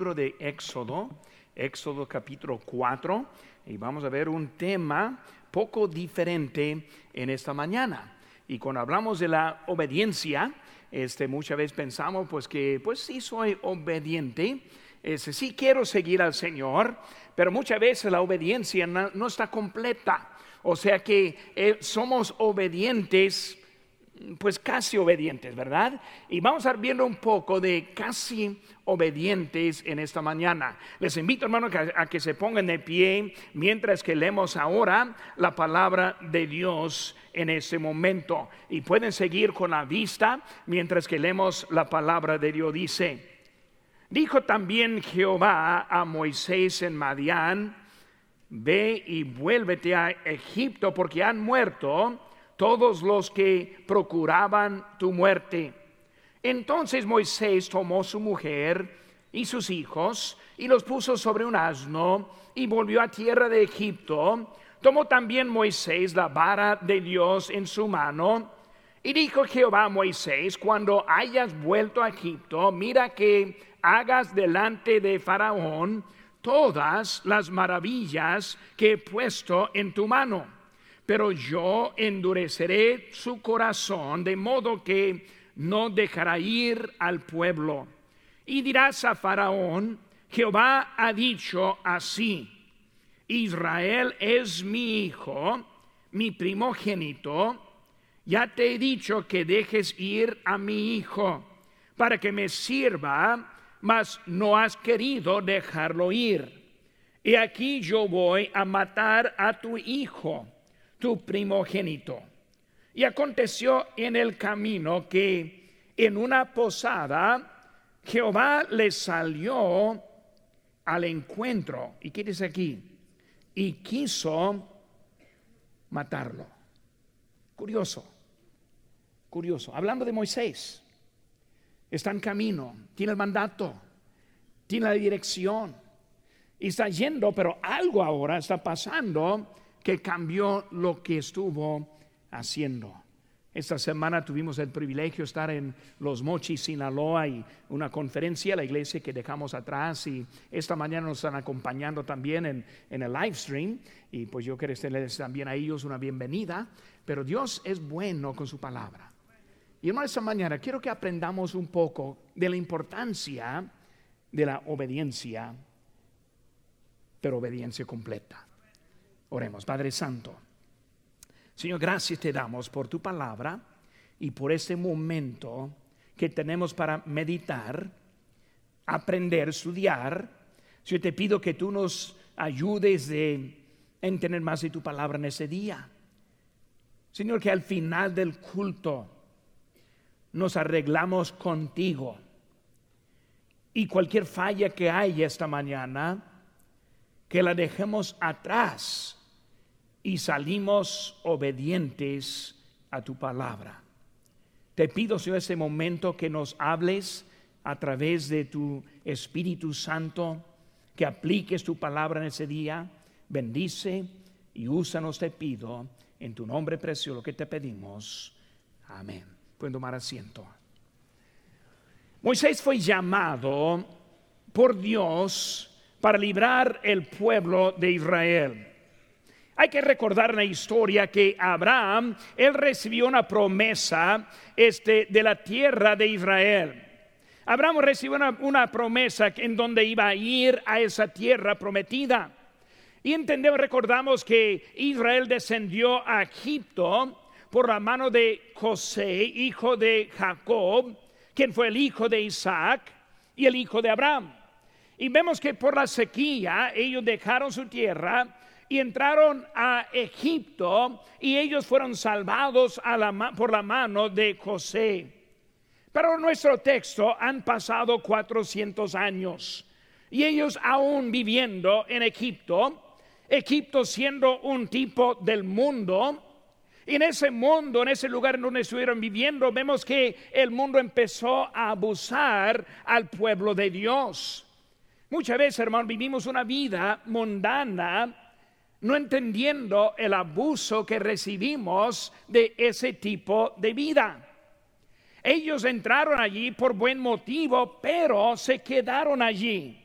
libro de Éxodo, Éxodo capítulo 4, y vamos a ver un tema poco diferente en esta mañana. Y cuando hablamos de la obediencia, este, muchas veces pensamos pues que pues sí soy obediente, este, sí quiero seguir al Señor, pero muchas veces la obediencia no, está completa. O sea que eh, somos obedientes pues casi obedientes, ¿verdad? Y vamos a ir viendo un poco de casi obedientes en esta mañana. Les invito, hermano, a que se pongan de pie mientras que leemos ahora la palabra de Dios en este momento. Y pueden seguir con la vista mientras que leemos la palabra de Dios. Dice, dijo también Jehová a Moisés en Madián, ve y vuélvete a Egipto porque han muerto todos los que procuraban tu muerte. Entonces Moisés tomó su mujer y sus hijos y los puso sobre un asno y volvió a tierra de Egipto. Tomó también Moisés la vara de Dios en su mano y dijo Jehová a Moisés, cuando hayas vuelto a Egipto, mira que hagas delante de Faraón todas las maravillas que he puesto en tu mano pero yo endureceré su corazón de modo que no dejará ir al pueblo. Y dirás a Faraón, Jehová ha dicho así, Israel es mi hijo, mi primogénito, ya te he dicho que dejes ir a mi hijo para que me sirva, mas no has querido dejarlo ir. Y aquí yo voy a matar a tu hijo tu primogénito. Y aconteció en el camino que en una posada Jehová le salió al encuentro. ¿Y qué dice aquí? Y quiso matarlo. Curioso, curioso. Hablando de Moisés, está en camino, tiene el mandato, tiene la dirección y está yendo, pero algo ahora está pasando que cambió lo que estuvo haciendo. Esta semana tuvimos el privilegio de estar en Los Mochis, Sinaloa, y una conferencia, la iglesia que dejamos atrás, y esta mañana nos están acompañando también en, el live stream, y pues yo quiero darles también a ellos una bienvenida, pero Dios es bueno con su palabra. Y hermano, esta mañana quiero que aprendamos un poco de la importancia de la obediencia, pero obediencia completa. Oremos, Padre Santo. Señor, gracias te damos por tu palabra y por este momento que tenemos para meditar, aprender, estudiar. Yo te pido que tú nos ayudes de entender más de tu palabra en ese día. Señor, que al final del culto nos arreglamos contigo. Y cualquier falla que haya esta mañana, que la dejemos atrás y salimos obedientes a tu palabra. Te pido, Señor, ese momento que nos hables a través de tu Espíritu Santo, que apliques tu palabra en ese día. Bendice y úsanos, te pido, en tu nombre precioso que te pedimos. Amén. Pueden tomar asiento. Moisés fue llamado por Dios para librar el pueblo de Israel. Hay que recordar en la historia que Abraham, él recibió una promesa este, de la tierra de Israel. Abraham recibió una, una promesa en donde iba a ir a esa tierra prometida. Y entendemos, recordamos que Israel descendió a Egipto por la mano de José, hijo de Jacob, quien fue el hijo de Isaac y el hijo de Abraham. Y vemos que por la sequía ellos dejaron su tierra y entraron a Egipto y ellos fueron salvados por la mano de José. Pero en nuestro texto han pasado 400 años y ellos aún viviendo en Egipto, Egipto siendo un tipo del mundo, y en ese mundo, en ese lugar en donde estuvieron viviendo, vemos que el mundo empezó a abusar al pueblo de Dios. Muchas veces, hermano, vivimos una vida mundana no entendiendo el abuso que recibimos de ese tipo de vida. Ellos entraron allí por buen motivo, pero se quedaron allí.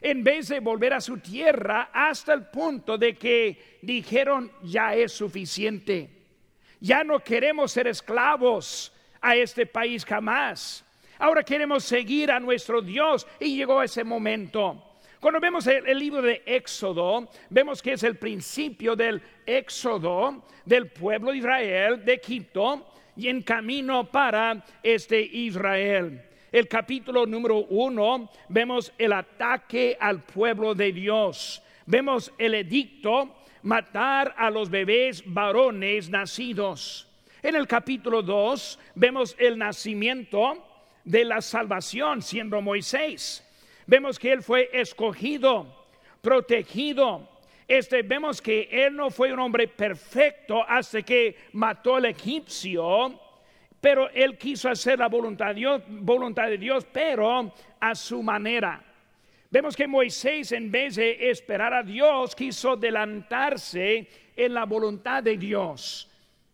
en vez de volver a su tierra hasta el punto de que dijeron ya es suficiente. Ya no queremos ser esclavos a este país jamás. Ahora queremos seguir a nuestro Dios y llegó ese momento. Cuando vemos el, libro de Éxodo, vemos que es el principio del éxodo del pueblo de Israel de Egipto y en camino para este Israel el capítulo número uno, vemos el ataque al pueblo de Dios. Vemos el edicto, matar a los bebés varones nacidos. En el capítulo 2 vemos el nacimiento de la salvación siendo Moisés. Vemos que él fue escogido, protegido. Este vemos que él no fue un hombre perfecto hasta que mató al egipcio pero él quiso hacer la voluntad de, Dios, voluntad de Dios, pero a su manera. Vemos que Moisés, en vez de esperar a Dios, quiso adelantarse en la voluntad de Dios.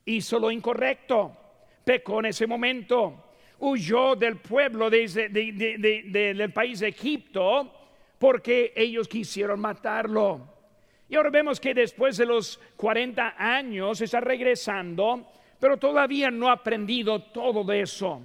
Hizo lo incorrecto, pecó en ese momento, huyó del pueblo del país de Egipto porque ellos quisieron matarlo. Y ahora vemos que después de los 40 años está regresando pero todavía no ha aprendido todo de eso.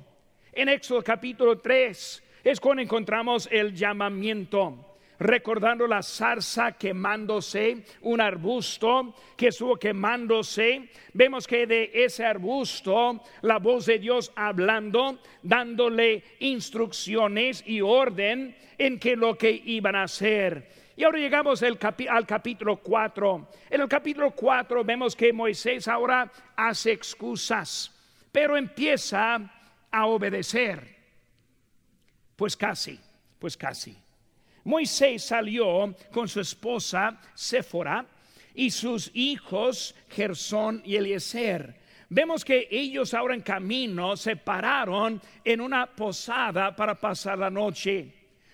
En Éxodo capítulo 3 es cuando encontramos el llamamiento recordando la zarza quemándose, un arbusto que estuvo quemándose. Vemos que de ese arbusto la voz de Dios hablando, dándole instrucciones y orden en que lo que iban a hacer. Y ahora llegamos al, capítulo 4. En el capítulo 4 vemos que Moisés ahora hace excusas, pero empieza a obedecer. Pues casi, pues casi. Moisés salió con su esposa Séfora y sus hijos Gersón y Eliezer. Vemos que ellos ahora en camino se pararon en una posada para pasar la noche.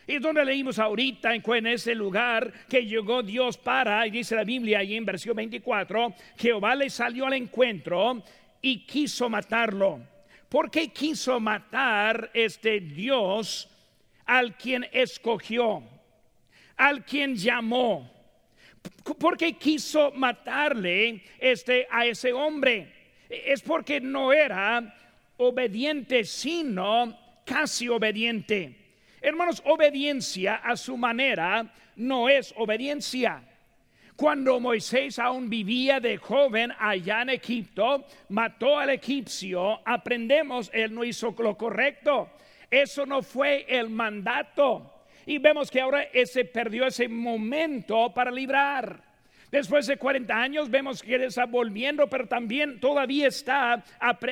Y donde leímos ahorita en ese lugar que llegó Dios para, y dice la Biblia ahí en versículo 24, Jehová le salió al encuentro y quiso matarlo. ¿Por qué quiso matar este Dios al quien escogió, al quien llamó? ¿Por qué quiso matarle este, a ese hombre? Es porque no era obediente, sino casi obediente. Hermanos, obediencia a su manera no es obediencia. Cuando Moisés aún vivía de joven allá en Egipto, mató al egipcio, aprendemos, él no hizo lo correcto. Eso no fue el mandato. Y vemos que ahora se perdió ese momento para librar. Después de 40 años vemos que él está volviendo, pero también todavía está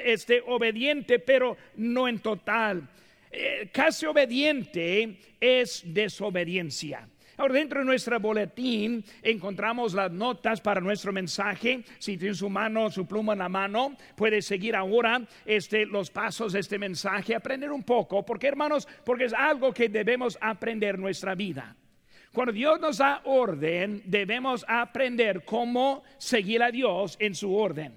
este, obediente, pero no en total. Eh, casi obediente es desobediencia. Ahora, dentro de nuestro boletín encontramos las notas para nuestro mensaje. Si tiene su mano, su pluma en la mano, puede seguir ahora este, los pasos de este mensaje, aprender un poco, porque hermanos, porque es algo que debemos aprender en nuestra vida. Cuando Dios nos da orden, debemos aprender cómo seguir a Dios en su orden.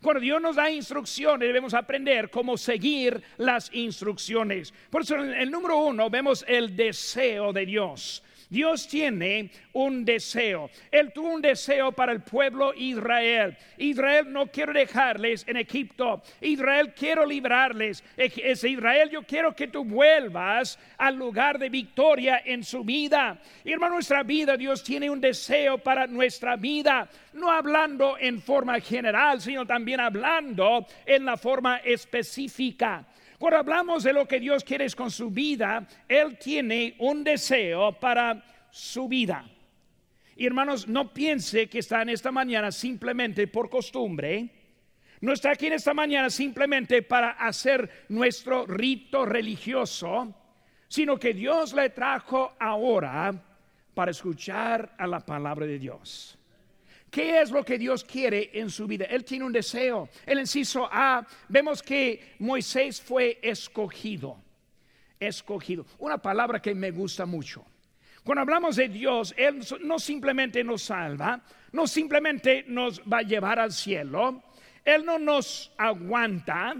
Cuando Dios nos da instrucciones, debemos aprender cómo seguir las instrucciones. Por eso en el número uno vemos el deseo de Dios. Dios tiene un deseo. Él tuvo un deseo para el pueblo Israel. Israel no quiero dejarles en Egipto. Israel quiero librarles. Es Israel, yo quiero que tú vuelvas al lugar de victoria en su vida. Y hermano, nuestra vida, Dios tiene un deseo para nuestra vida. No hablando en forma general, sino también hablando en la forma específica. Hablamos de lo que Dios quiere con su vida, Él tiene un deseo para su vida. Y hermanos, no piense que está en esta mañana simplemente por costumbre. No está aquí en esta mañana simplemente para hacer nuestro rito religioso, sino que Dios le trajo ahora para escuchar a la palabra de Dios. ¿Qué es lo que Dios quiere en su vida? Él tiene un deseo. El inciso A, vemos que Moisés fue escogido. Escogido. Una palabra que me gusta mucho. Cuando hablamos de Dios, Él no simplemente nos salva, no simplemente nos va a llevar al cielo, Él no nos aguanta,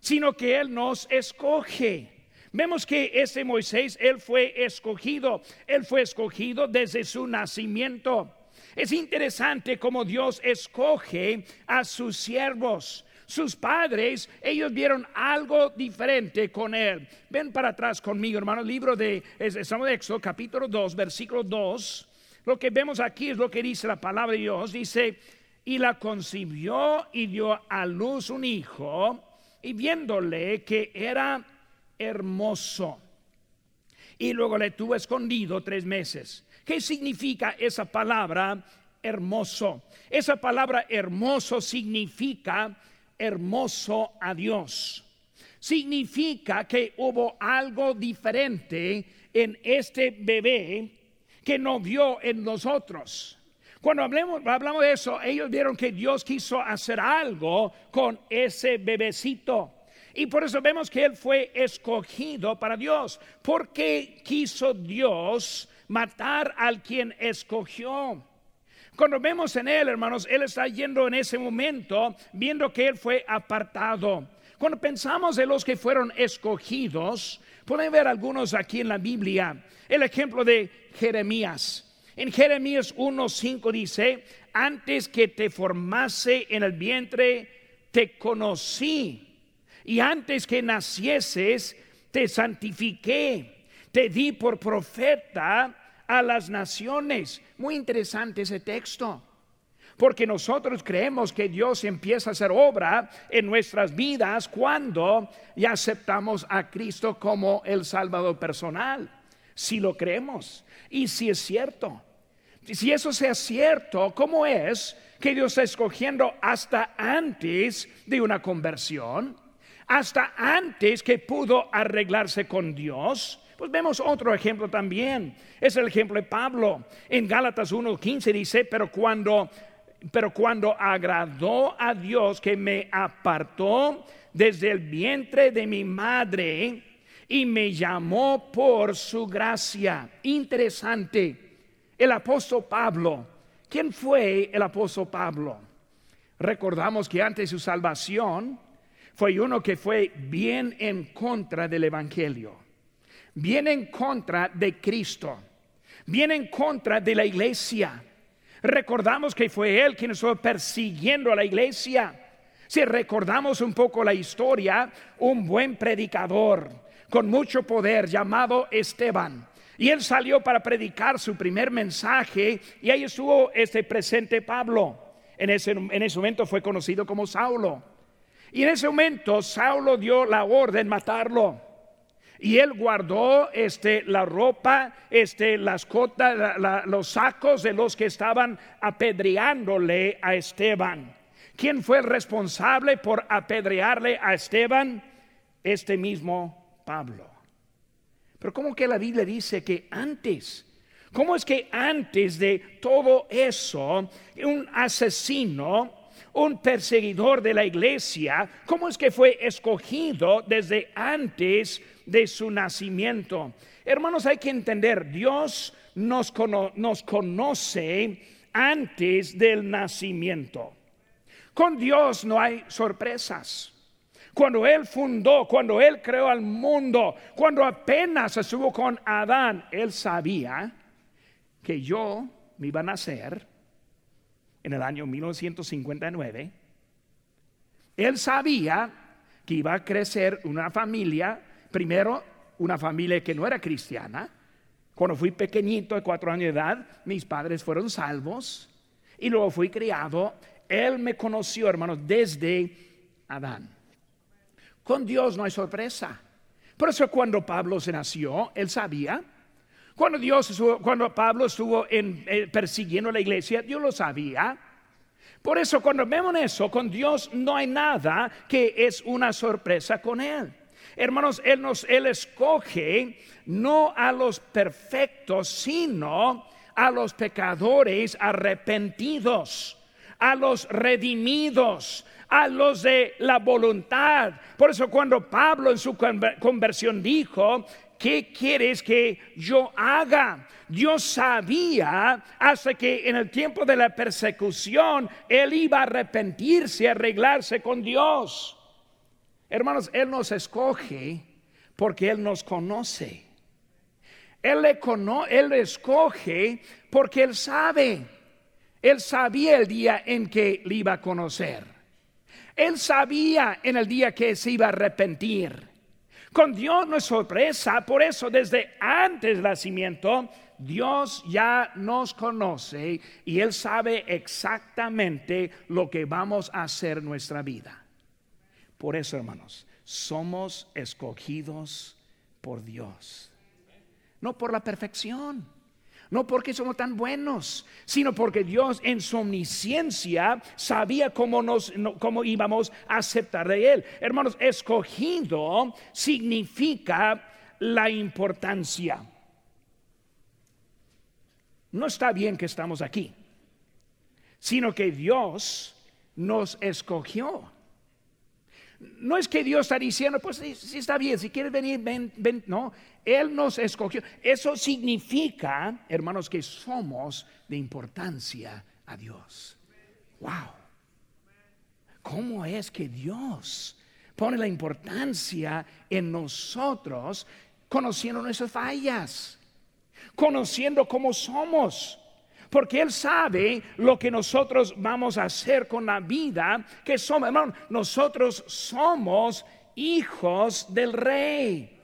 sino que Él nos escoge. Vemos que ese Moisés, él fue escogido, él fue escogido desde su nacimiento. Es interesante cómo Dios escoge a sus siervos. Sus padres, ellos vieron algo diferente con él. Ven para atrás conmigo, hermano, libro de, Éxodo, capítulo 2, versículo 2. Lo que vemos aquí es lo que dice la palabra de Dios. Dice, y la concibió y dio a luz un hijo, y viéndole que era hermoso. Y luego le tuvo escondido tres meses. ¿Qué significa esa palabra hermoso? Esa palabra hermoso significa hermoso a Dios. Significa que hubo algo diferente en este bebé que no vio en nosotros. Cuando hablamos, hablamos de eso, ellos vieron que Dios quiso hacer algo con ese bebecito. Y por eso vemos que él fue escogido para Dios. porque quiso Dios matar al quien escogió? Cuando vemos en él, hermanos, él está yendo en ese momento viendo que él fue apartado. Cuando pensamos de los que fueron escogidos, pueden ver algunos aquí en la Biblia. El ejemplo de Jeremías. En Jeremías 1:5 dice, antes que te formase en el vientre, te conocí. Y antes que nacieses, te santifiqué. Te di por profeta a las naciones. Muy interesante ese texto. Porque nosotros creemos que Dios empieza a hacer obra en nuestras vidas cuando ya aceptamos a Cristo como el Salvador personal. Si lo creemos y si es cierto. Si eso sea cierto, ¿cómo es que Dios está escogiendo hasta antes de una conversión? Hasta antes que pudo arreglarse con Dios pues vemos otro ejemplo también. Es el ejemplo de Pablo. En Gálatas 1:15 dice, pero cuando pero cuando agradó a Dios que me apartó desde el vientre de mi madre y me llamó por su gracia. Interesante. El apóstol Pablo. ¿Quién fue el apóstol Pablo? Recordamos que antes de su salvación fue uno que fue bien en contra del Evangelio viene en contra de Cristo, viene en contra de la iglesia. Recordamos que fue él quien estuvo persiguiendo a la iglesia. Si recordamos un poco la historia, un buen predicador con mucho poder llamado Esteban. Y él salió para predicar su primer mensaje y ahí estuvo este presente Pablo. En ese, en ese momento fue conocido como Saulo. Y en ese momento Saulo dio la orden matarlo. Y él guardó este, la ropa, este, las cotas, los sacos de los que estaban apedreándole a Esteban. ¿Quién fue el responsable por apedrearle a Esteban? Este mismo Pablo. Pero ¿cómo que la Biblia dice que antes? ¿Cómo es que antes de todo eso, un asesino, un perseguidor de la iglesia, cómo es que fue escogido desde antes de su nacimiento. Hermanos, hay que entender, Dios nos, conoce antes del nacimiento. Con Dios no hay sorpresas. Cuando Él fundó, cuando Él creó al mundo, cuando apenas estuvo con Adán, Él sabía que yo me iba a nacer en el año 1959. Él sabía que iba a crecer una familia primero una familia que no era cristiana. Cuando fui pequeñito, de cuatro años de edad, mis padres fueron salvos y luego fui criado. Él me conoció, hermanos, desde Adán. Con Dios no hay sorpresa. Por eso cuando Pablo se nació, él sabía. Cuando Dios cuando Pablo estuvo en, eh, persiguiendo la iglesia, Dios lo sabía. Por eso cuando vemos eso, con Dios no hay nada que es una sorpresa con él. Hermanos, Él nos, Él escoge no a los perfectos, sino a los pecadores arrepentidos, a los redimidos, a los de la voluntad. Por eso cuando Pablo en su conversión dijo, ¿qué quieres que yo haga? Dios sabía hasta que en el tiempo de la persecución él iba a arrepentirse, arreglarse con Dios. Hermanos, Él nos escoge porque Él nos conoce. Él le, él escoge porque Él sabe. Él sabía el día en que le iba a conocer. Él sabía en el día que se iba a arrepentir. Con Dios no es sorpresa, por eso desde antes del nacimiento Dios ya nos conoce y Él sabe exactamente lo que vamos a hacer en nuestra vida. Por eso, hermanos, somos escogidos por Dios. No por la perfección, no porque somos tan buenos, sino porque Dios en su omnisciencia sabía cómo, nos, cómo íbamos a aceptar de Él. Hermanos, escogido significa la importancia. No está bien que estamos aquí, sino que Dios nos escogió. No es que Dios está diciendo, pues si, está bien, si quieres venir, ven, ven. No, Él nos escogió. Eso significa, hermanos, que somos de importancia a Dios. Wow. ¿Cómo es que Dios pone la importancia en nosotros conociendo nuestras fallas, conociendo cómo somos? Porque Él sabe lo que nosotros vamos a hacer con la vida que somos. Hermano, nosotros somos hijos del rey.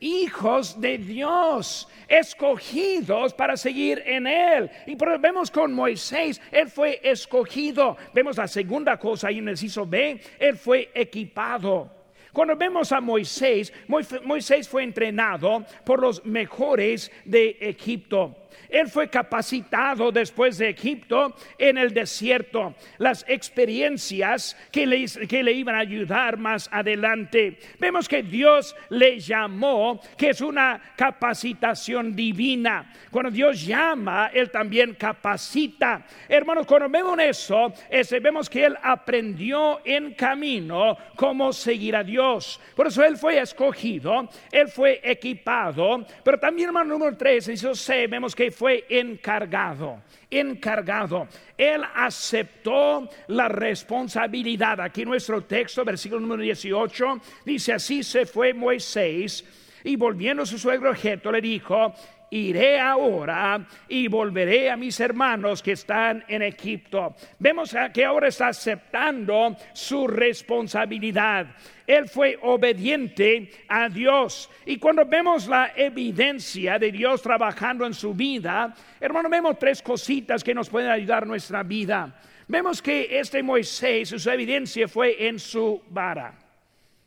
Hijos de Dios, escogidos para seguir en Él. Y vemos con Moisés, Él fue escogido. Vemos la segunda cosa ahí en el inciso B, Él fue equipado. Cuando vemos a Moisés, Moisés fue entrenado por los mejores de Egipto. Él fue capacitado después de Egipto en el desierto. Las experiencias que le, que le iban a ayudar más adelante. Vemos que Dios le llamó, que es una capacitación divina. Cuando Dios llama, Él también capacita. Hermanos, cuando vemos eso, vemos que Él aprendió en camino cómo seguir a Dios. Por eso Él fue escogido, Él fue equipado. Pero también, hermano número 3, eso C, vemos que fue encargado, encargado. Él aceptó la responsabilidad. Aquí nuestro texto, versículo número 18, dice, así se fue Moisés y volviendo a su suegro objeto le dijo, iré ahora y volveré a mis hermanos que están en Egipto. Vemos que ahora está aceptando su responsabilidad. Él fue obediente a Dios. Y cuando vemos la evidencia de Dios trabajando en su vida, hermano, vemos tres cositas que nos pueden ayudar en nuestra vida. Vemos que este Moisés, su evidencia fue en su vara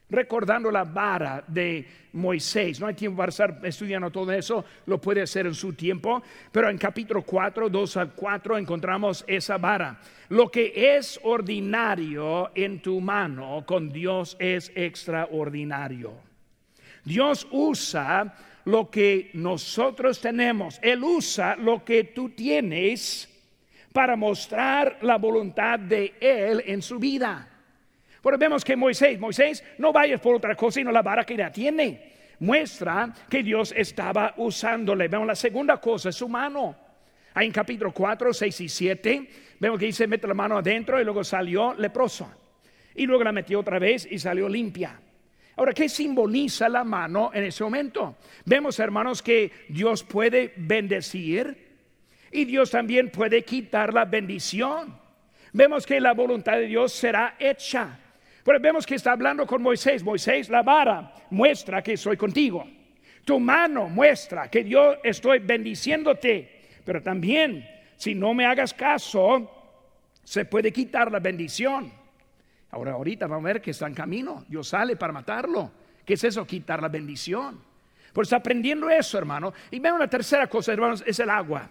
recordando la vara de Moisés. No hay tiempo para estar estudiando todo eso, lo puede hacer en su tiempo, pero en capítulo 4, 2 al 4 encontramos esa vara. Lo que es ordinario en tu mano con Dios es extraordinario. Dios usa lo que nosotros tenemos, Él usa lo que tú tienes para mostrar la voluntad de Él en su vida. Porque vemos que Moisés, Moisés, no vayas por otra cosa sino la vara que ya tiene. Muestra que Dios estaba usándole. Vemos la segunda cosa, su mano. Ahí en capítulo 4, 6 y 7, vemos que dice, mete la mano adentro y luego salió leproso. Y luego la metió otra vez y salió limpia. Ahora, ¿qué simboliza la mano en ese momento? Vemos, hermanos, que Dios puede bendecir y Dios también puede quitar la bendición. Vemos que la voluntad de Dios será hecha. Pero vemos que está hablando con Moisés. Moisés, la vara muestra que soy contigo. Tu mano muestra que yo estoy bendiciéndote. Pero también, si no me hagas caso, se puede quitar la bendición. Ahora, ahorita vamos a ver que está en camino. Dios sale para matarlo. ¿Qué es eso? Quitar la bendición. Pues aprendiendo eso, hermano. Y vemos la tercera cosa, hermanos, es el agua.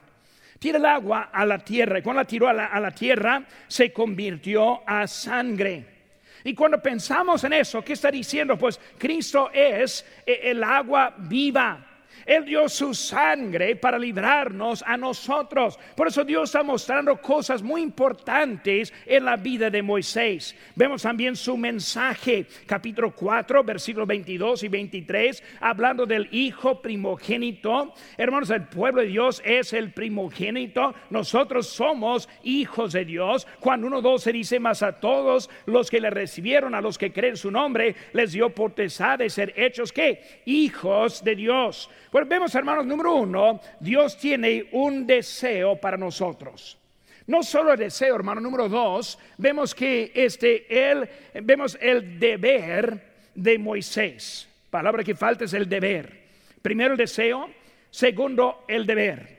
Tira el agua a la tierra. Y cuando la tiró a la tierra, se convirtió a sangre. Y cuando pensamos en eso, ¿qué está diciendo? Pues Cristo es eh, el agua viva. Él dio su sangre para librarnos a nosotros. Por eso Dios está mostrando cosas muy importantes en la vida de Moisés. Vemos también su mensaje, capítulo 4, versículos 22 y 23, hablando del hijo primogénito. Hermanos, el pueblo de Dios es el primogénito. Nosotros somos hijos de Dios. Juan 1, se dice más a todos los que le recibieron, a los que creen su nombre, les dio potestad de ser hechos que hijos de Dios. Vemos, hermanos, número uno, Dios tiene un deseo para nosotros. No solo el deseo, hermano, número dos, vemos que este, él, vemos el deber de Moisés. Palabra que falta es el deber. Primero el deseo, segundo el deber.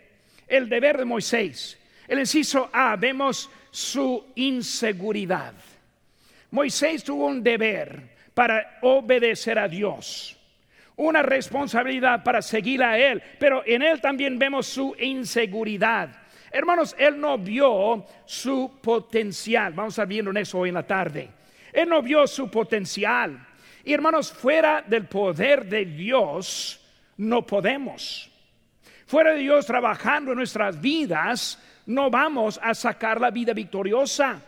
El deber de Moisés. El inciso A, vemos su inseguridad. Moisés tuvo un deber para obedecer a Dios una responsabilidad para seguir a Él, pero en Él también vemos su inseguridad. Hermanos, Él no vio su potencial. Vamos a viendo en eso hoy en la tarde. Él no vio su potencial. Y hermanos, fuera del poder de Dios, no podemos. Fuera de Dios trabajando en nuestras vidas, no vamos a sacar la vida victoriosa.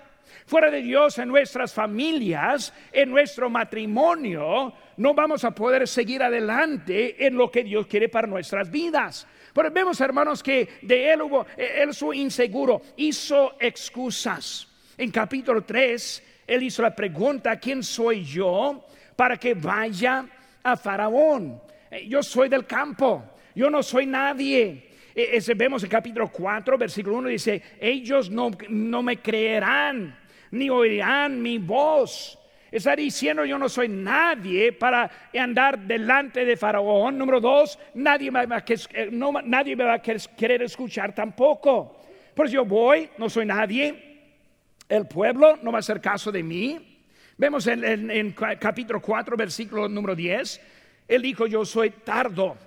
Fuera de Dios en nuestras familias, en nuestro matrimonio, no vamos a poder seguir adelante en lo que Dios quiere para nuestras vidas. Pero vemos, hermanos, que de él hubo, él su inseguro, hizo excusas. En capítulo 3, él hizo la pregunta, ¿quién soy yo para que vaya a Faraón? Eh, yo soy del campo, yo no soy nadie. E, vemos en capítulo 4, versículo 1, dice, ellos no, no me creerán, ni oirán mi voz Está diciendo yo no soy nadie para andar delante de Faraón. Número dos, nadie me va a, eh, nadie me va a querer escuchar tampoco. Pues yo voy, no soy nadie. El pueblo no va a hacer caso de mí. Vemos en, en capítulo 4, versículo número 10. Él dijo, yo soy tardo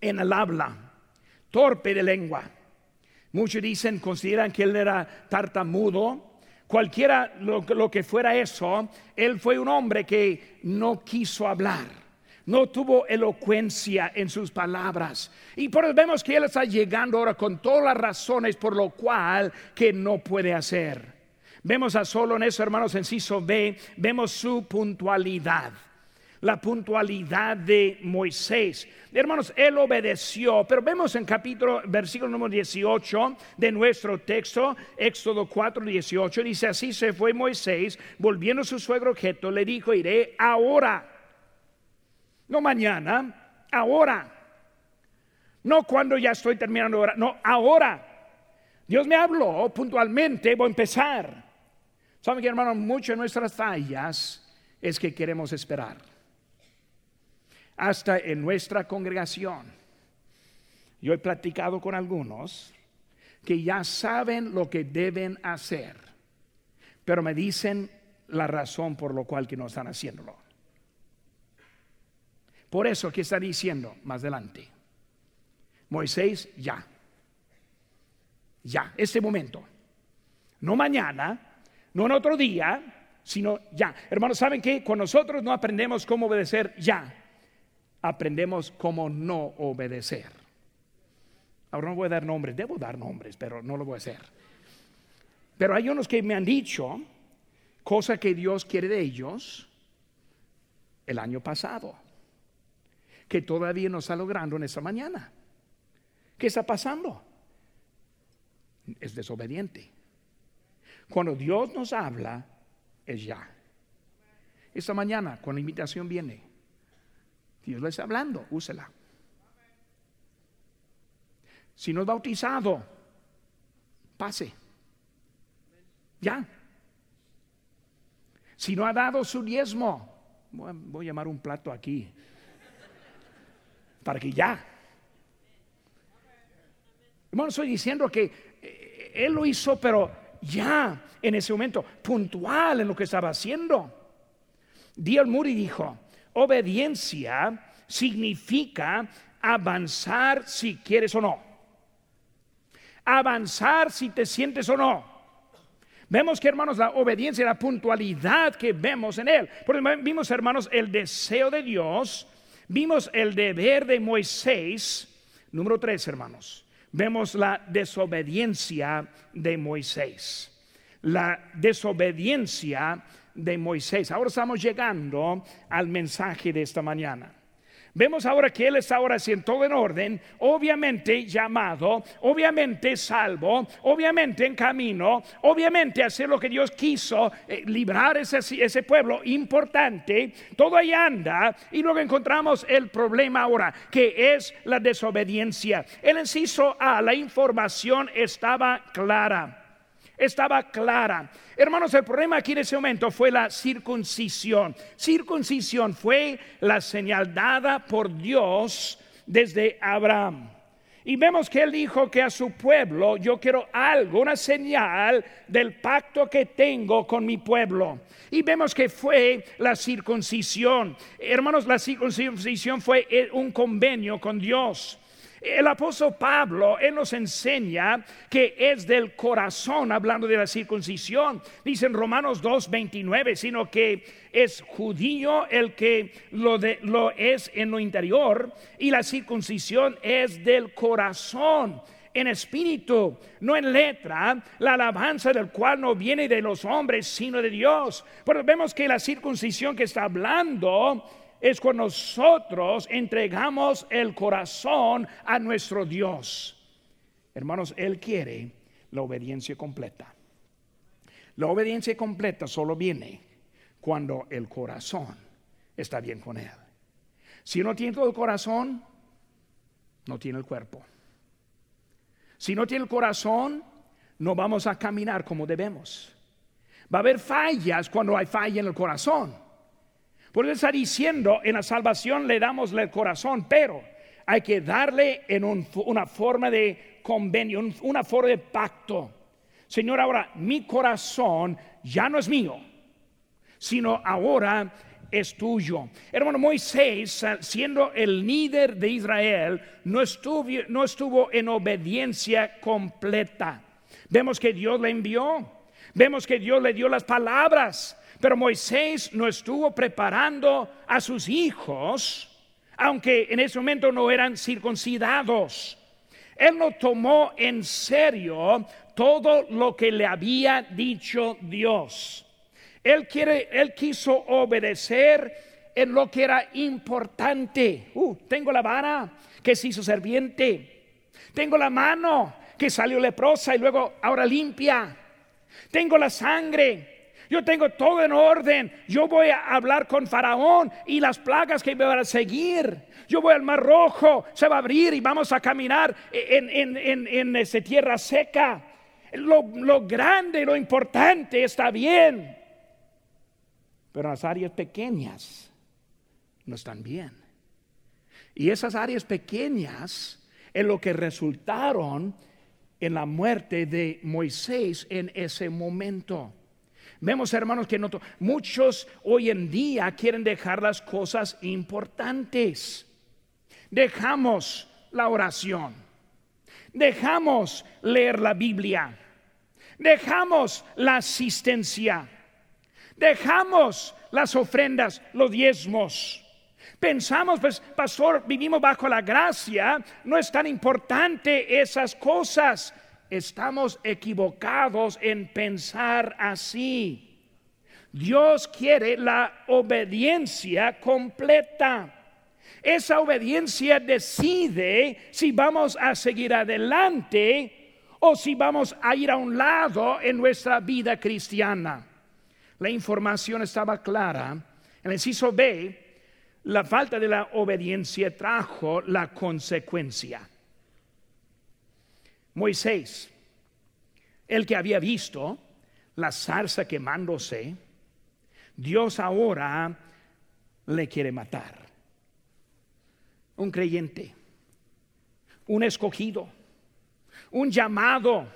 en el habla, torpe de lengua. Muchos dicen, consideran que él era tartamudo Cualquiera lo, que fuera eso, él fue un hombre que no quiso hablar. No tuvo elocuencia en sus palabras. Y por eso vemos que él está llegando ahora con todas las razones por lo cual que no puede hacer. Vemos a solo en eso, hermanos, en Ciso B, vemos su puntualidad la puntualidad de Moisés. Hermanos, él obedeció, pero vemos en capítulo, versículo número 18 de nuestro texto, Éxodo 4, 18, dice así se fue Moisés, volviendo a su suegro objeto, le dijo, iré ahora, no mañana, ahora, no cuando ya estoy terminando ahora, no, ahora. Dios me habló puntualmente, voy a empezar. Saben que hermanos, muchas de nuestras fallas es que queremos esperar hasta en nuestra congregación. Yo he platicado con algunos que ya saben lo que deben hacer, pero me dicen la razón por lo cual que no están haciéndolo. Por eso que está diciendo más adelante, Moisés ya, ya, este momento, no mañana, no en otro día, sino ya. Hermanos, ¿saben que Cuando nosotros no aprendemos cómo obedecer ya, aprendemos cómo no obedecer. Ahora no voy a dar nombres, debo dar nombres, pero no lo voy a hacer. Pero hay unos que me han dicho cosa que Dios quiere de ellos el año pasado, que todavía no está logrando en esta mañana. ¿Qué está pasando? Es desobediente. Cuando Dios nos habla, es ya. Esta mañana, cuando la invitación viene, Dios le está hablando, úsela. Si no es bautizado, pase. Ya. Si no ha dado su diezmo, voy a, llamar un plato aquí. Para que ya. Hermano, estoy diciendo que eh, él lo hizo, pero ya en ese momento, puntual en lo que estaba haciendo. Dios Muri dijo, Obediencia significa avanzar si quieres o no. Avanzar si te sientes o no. Vemos que, hermanos, la obediencia la puntualidad que vemos en él. Porque vimos, hermanos, el deseo de Dios. Vimos el deber de Moisés, número tres, hermanos. Vemos la desobediencia de Moisés. La desobediencia de Moisés. Ahora estamos llegando al mensaje de esta mañana. Vemos ahora que Él está ahora haciendo todo en orden, obviamente llamado, obviamente salvo, obviamente en camino, obviamente hacer lo que Dios quiso, eh, librar ese, ese pueblo importante, todo ahí anda y luego encontramos el problema ahora, que es la desobediencia. El inciso A, la información estaba clara estaba clara. Hermanos, el problema aquí en ese momento fue la circuncisión. Circuncisión fue la señal dada por Dios desde Abraham. Y vemos que él dijo que a su pueblo yo quiero algo, una señal del pacto que tengo con mi pueblo. Y vemos que fue la circuncisión. Hermanos, la circuncisión fue un convenio con Dios. El apóstol Pablo, él nos enseña que es del corazón, hablando de la circuncisión. Dice en Romanos 2, 29, sino que es judío el que lo, lo es en lo interior y la circuncisión es del corazón en espíritu, no en letra, la alabanza del cual no viene de los hombres, sino de Dios. Pero vemos que la circuncisión que está hablando es cuando nosotros entregamos el corazón a nuestro Dios. Hermanos, Él quiere la obediencia completa. La obediencia completa solo viene cuando el corazón está bien con Él. Si no tiene todo el corazón, no tiene el cuerpo. Si no tiene el corazón, no vamos a caminar como debemos. Va a haber fallas cuando hay falla en el corazón. Por eso está diciendo, en la salvación le damos el corazón, pero hay que darle en una forma de convenio, una forma de pacto. Señor, ahora mi corazón ya no es mío, sino ahora es tuyo. Hermano Moisés, siendo el líder de Israel, no estuvo, no estuvo en obediencia completa. Vemos que Dios le envió, vemos que Dios le dio las palabras, pero Moisés no estuvo preparando a sus hijos, aunque en ese momento no eran circuncidados. Él no tomó en serio todo lo que le había dicho Dios. Él, quiere, él quiso obedecer en lo que era importante. Uh, tengo la vara que se hizo serviente. Tengo la mano que salió leprosa y luego ahora limpia. Tengo la sangre yo tengo todo en orden. Yo voy a hablar con Faraón y las plagas que me van a seguir. Yo voy al Mar Rojo, se va a abrir y vamos a caminar en, en, en, esa tierra seca. Lo, lo grande, lo importante está bien. Pero las áreas pequeñas no están bien. Y esas áreas pequeñas es lo que resultaron en la muerte de Moisés en ese momento. Vemos, hermanos, que muchos hoy en día quieren dejar las cosas importantes. Dejamos la oración. Dejamos leer la Biblia. Dejamos la asistencia. Dejamos las ofrendas, los diezmos. Pensamos, pues, pastor, vivimos bajo la gracia, no es tan importante esas cosas estamos equivocados en pensar así. Dios quiere la obediencia completa. Esa obediencia decide si vamos a seguir adelante o si vamos a ir a un lado en nuestra vida cristiana. La información estaba clara. En el inciso B, la falta de la obediencia trajo la consecuencia. Moisés, el que había visto la zarza quemándose, Dios ahora le quiere matar. Un creyente, un escogido, un llamado,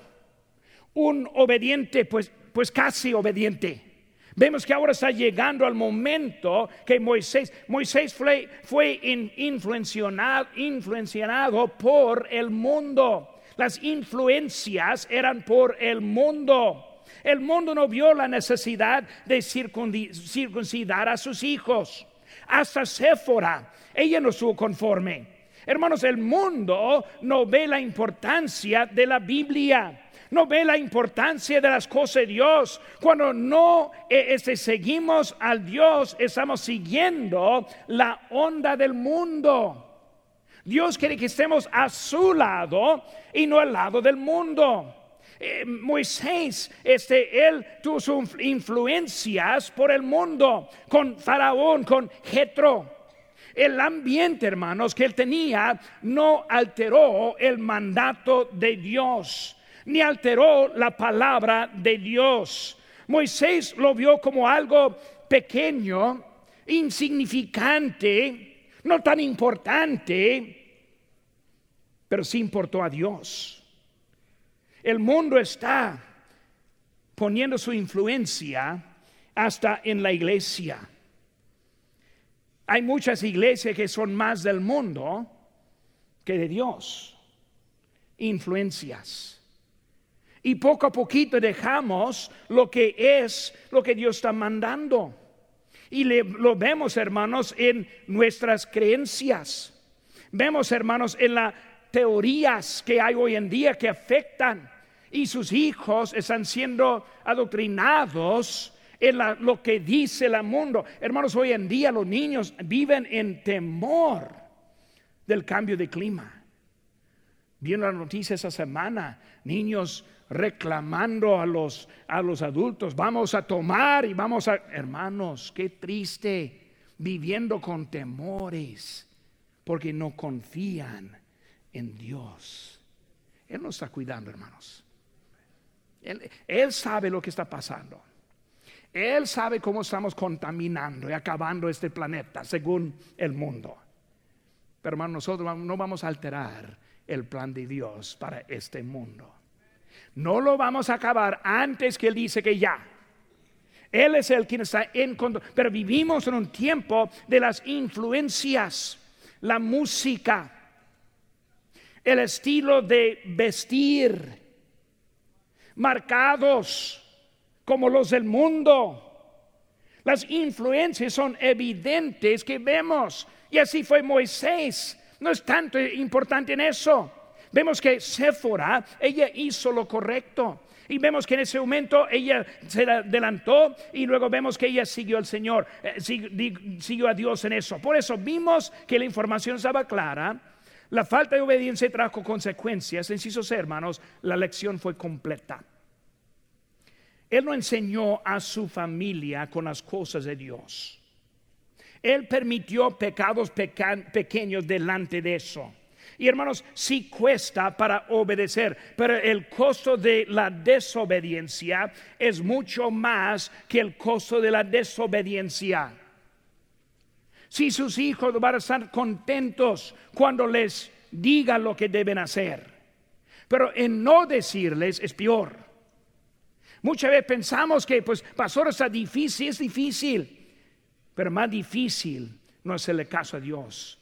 un obediente, pues, pues casi obediente. Vemos que ahora está llegando al momento que Moisés, Moisés fue, fue influenciado, influenciado por el mundo. Las influencias eran por el mundo. El mundo no vio la necesidad de circuncidar a sus hijos. Hasta Séfora, ella no estuvo conforme. Hermanos, el mundo no ve la importancia de la Biblia no ve la importancia de las cosas de Dios. Cuando no eh, este, seguimos al Dios, estamos siguiendo la onda del mundo. Dios quiere que estemos a su lado y no al lado del mundo. Eh, Moisés, este, él tuvo sus influencias por el mundo, con Faraón, con Jetro. El ambiente, hermanos, que él tenía no alteró el mandato de Dios ni alteró la palabra de Dios. Moisés lo vio como algo pequeño, insignificante, no tan importante, pero sí importó a Dios. El mundo está poniendo su influencia hasta en la iglesia. Hay muchas iglesias que son más del mundo que de Dios. Influencias y poco a poquito dejamos lo que es lo que Dios está mandando. Y lo vemos, hermanos, en nuestras creencias. Vemos, hermanos, en las teorías que hay hoy en día que afectan y sus hijos están siendo adoctrinados en lo que dice el mundo. Hermanos, hoy en día los niños viven en temor del cambio de clima. Viendo la noticia esa semana, niños reclamando a los, a los adultos, vamos a tomar y vamos a... Hermanos, qué triste, viviendo con temores, porque no confían en Dios. Él nos está cuidando, hermanos. Él, él sabe lo que está pasando. Él sabe cómo estamos contaminando y acabando este planeta según el mundo. Pero hermanos, nosotros no vamos a alterar el plan de Dios para este mundo. No lo vamos a acabar antes que Él dice que ya. Él es el quien está en control. Pero vivimos en un tiempo de las influencias, la música, el estilo de vestir, marcados como los del mundo. Las influencias son evidentes que vemos. Y así fue Moisés. No es tanto importante en eso. Vemos que Séfora, ella hizo lo correcto. Y vemos que en ese momento ella se adelantó y luego vemos que ella siguió al Señor, eh, siguió a Dios en eso. Por eso vimos que la información estaba clara. La falta de obediencia trajo consecuencias. Encisos hermanos, la lección fue completa. Él no enseñó a su familia con las cosas de Dios. Él permitió pecados pequeños delante de eso. Y hermanos, sí cuesta para obedecer, pero el costo de la desobediencia es mucho más que el costo de la desobediencia. Si sus hijos van a estar contentos cuando les digan lo que deben hacer, pero en no decirles es peor. Muchas veces pensamos que, pues, pastor, está difícil, es difícil, pero más difícil no hacerle caso a Dios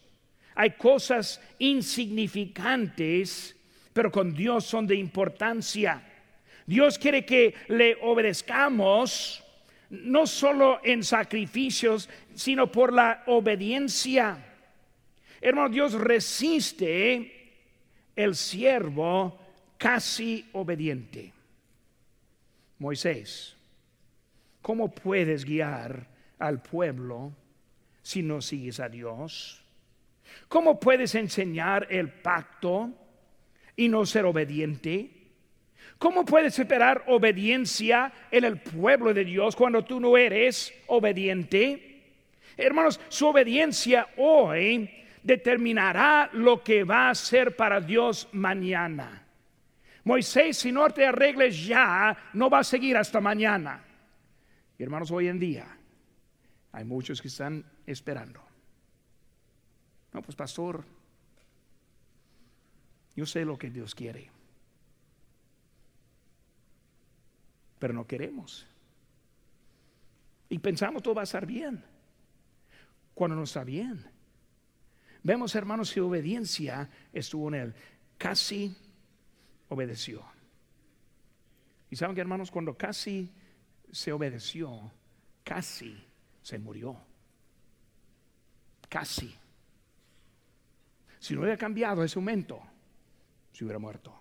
hay cosas insignificantes, pero con Dios son de importancia. Dios quiere que le obedezcamos no solo en sacrificios, sino por la obediencia. Hermano, Dios resiste el siervo casi obediente. Moisés, ¿cómo puedes guiar al pueblo si no sigues a Dios? ¿Cómo puedes enseñar el pacto y no ser obediente? ¿Cómo puedes esperar obediencia en el pueblo de Dios cuando tú no eres obediente? Hermanos, su obediencia hoy determinará lo que va a ser para Dios mañana. Moisés, si no te arregles ya, no va a seguir hasta mañana. Hermanos, hoy en día hay muchos que están esperando. No, pues pastor, yo sé lo que Dios quiere, pero no queremos. Y pensamos todo va a estar bien, cuando no está bien. Vemos, hermanos, que obediencia estuvo en él. Casi obedeció. Y saben que, hermanos, cuando casi se obedeció, casi se murió. casi. Si no hubiera cambiado ese momento, se hubiera muerto.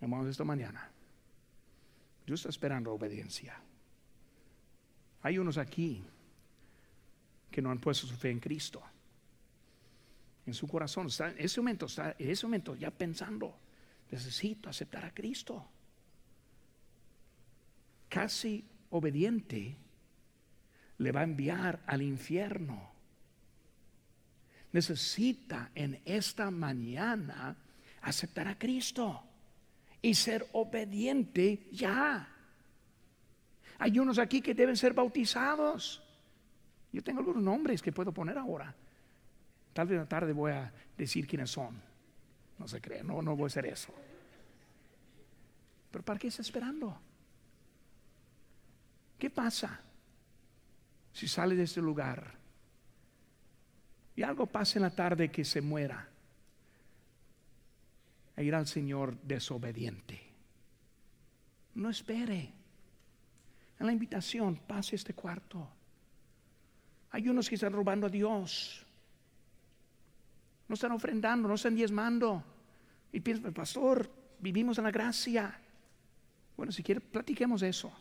Hermanos, esta mañana, Dios está esperando obediencia. Hay unos aquí que no han puesto su fe en Cristo. En su corazón, está, en ese momento, está, en ese momento ya pensando, necesito aceptar a Cristo. Casi obediente le va a enviar al infierno. Necesita en esta mañana aceptar a Cristo y ser obediente ya. Hay unos aquí que deben ser bautizados. Yo tengo algunos nombres que puedo poner ahora. Tal vez en la tarde voy a decir quiénes son. No se cree, no, no voy a hacer eso. Pero ¿para qué está esperando? ¿Qué pasa si sale de este lugar y algo pasa en la tarde que se muera? E ir al Señor desobediente. No espere. En la invitación, pase este cuarto. Hay unos que están robando a Dios. No están ofrendando, no están diezmando. Y piensan, pastor, vivimos en la gracia. Bueno, si quiere, platiquemos eso.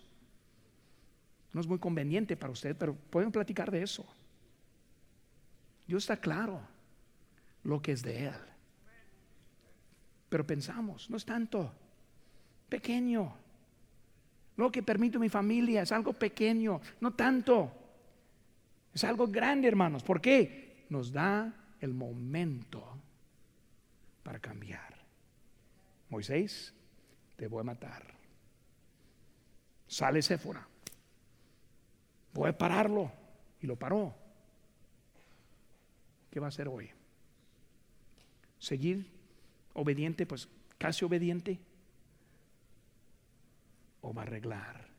No es muy conveniente para usted, pero pueden platicar de eso. Dios está claro lo que es de Él. Pero pensamos, no es tanto, pequeño. Lo que permite mi familia es algo pequeño, no tanto. Es algo grande, hermanos. ¿Por qué? Nos da el momento para cambiar. Moisés, te voy a matar. Sale Séfora. A pararlo. Y lo paró. ¿Qué va a hacer hoy? ¿Seguir obediente? Pues casi obediente. ¿O va a arreglar?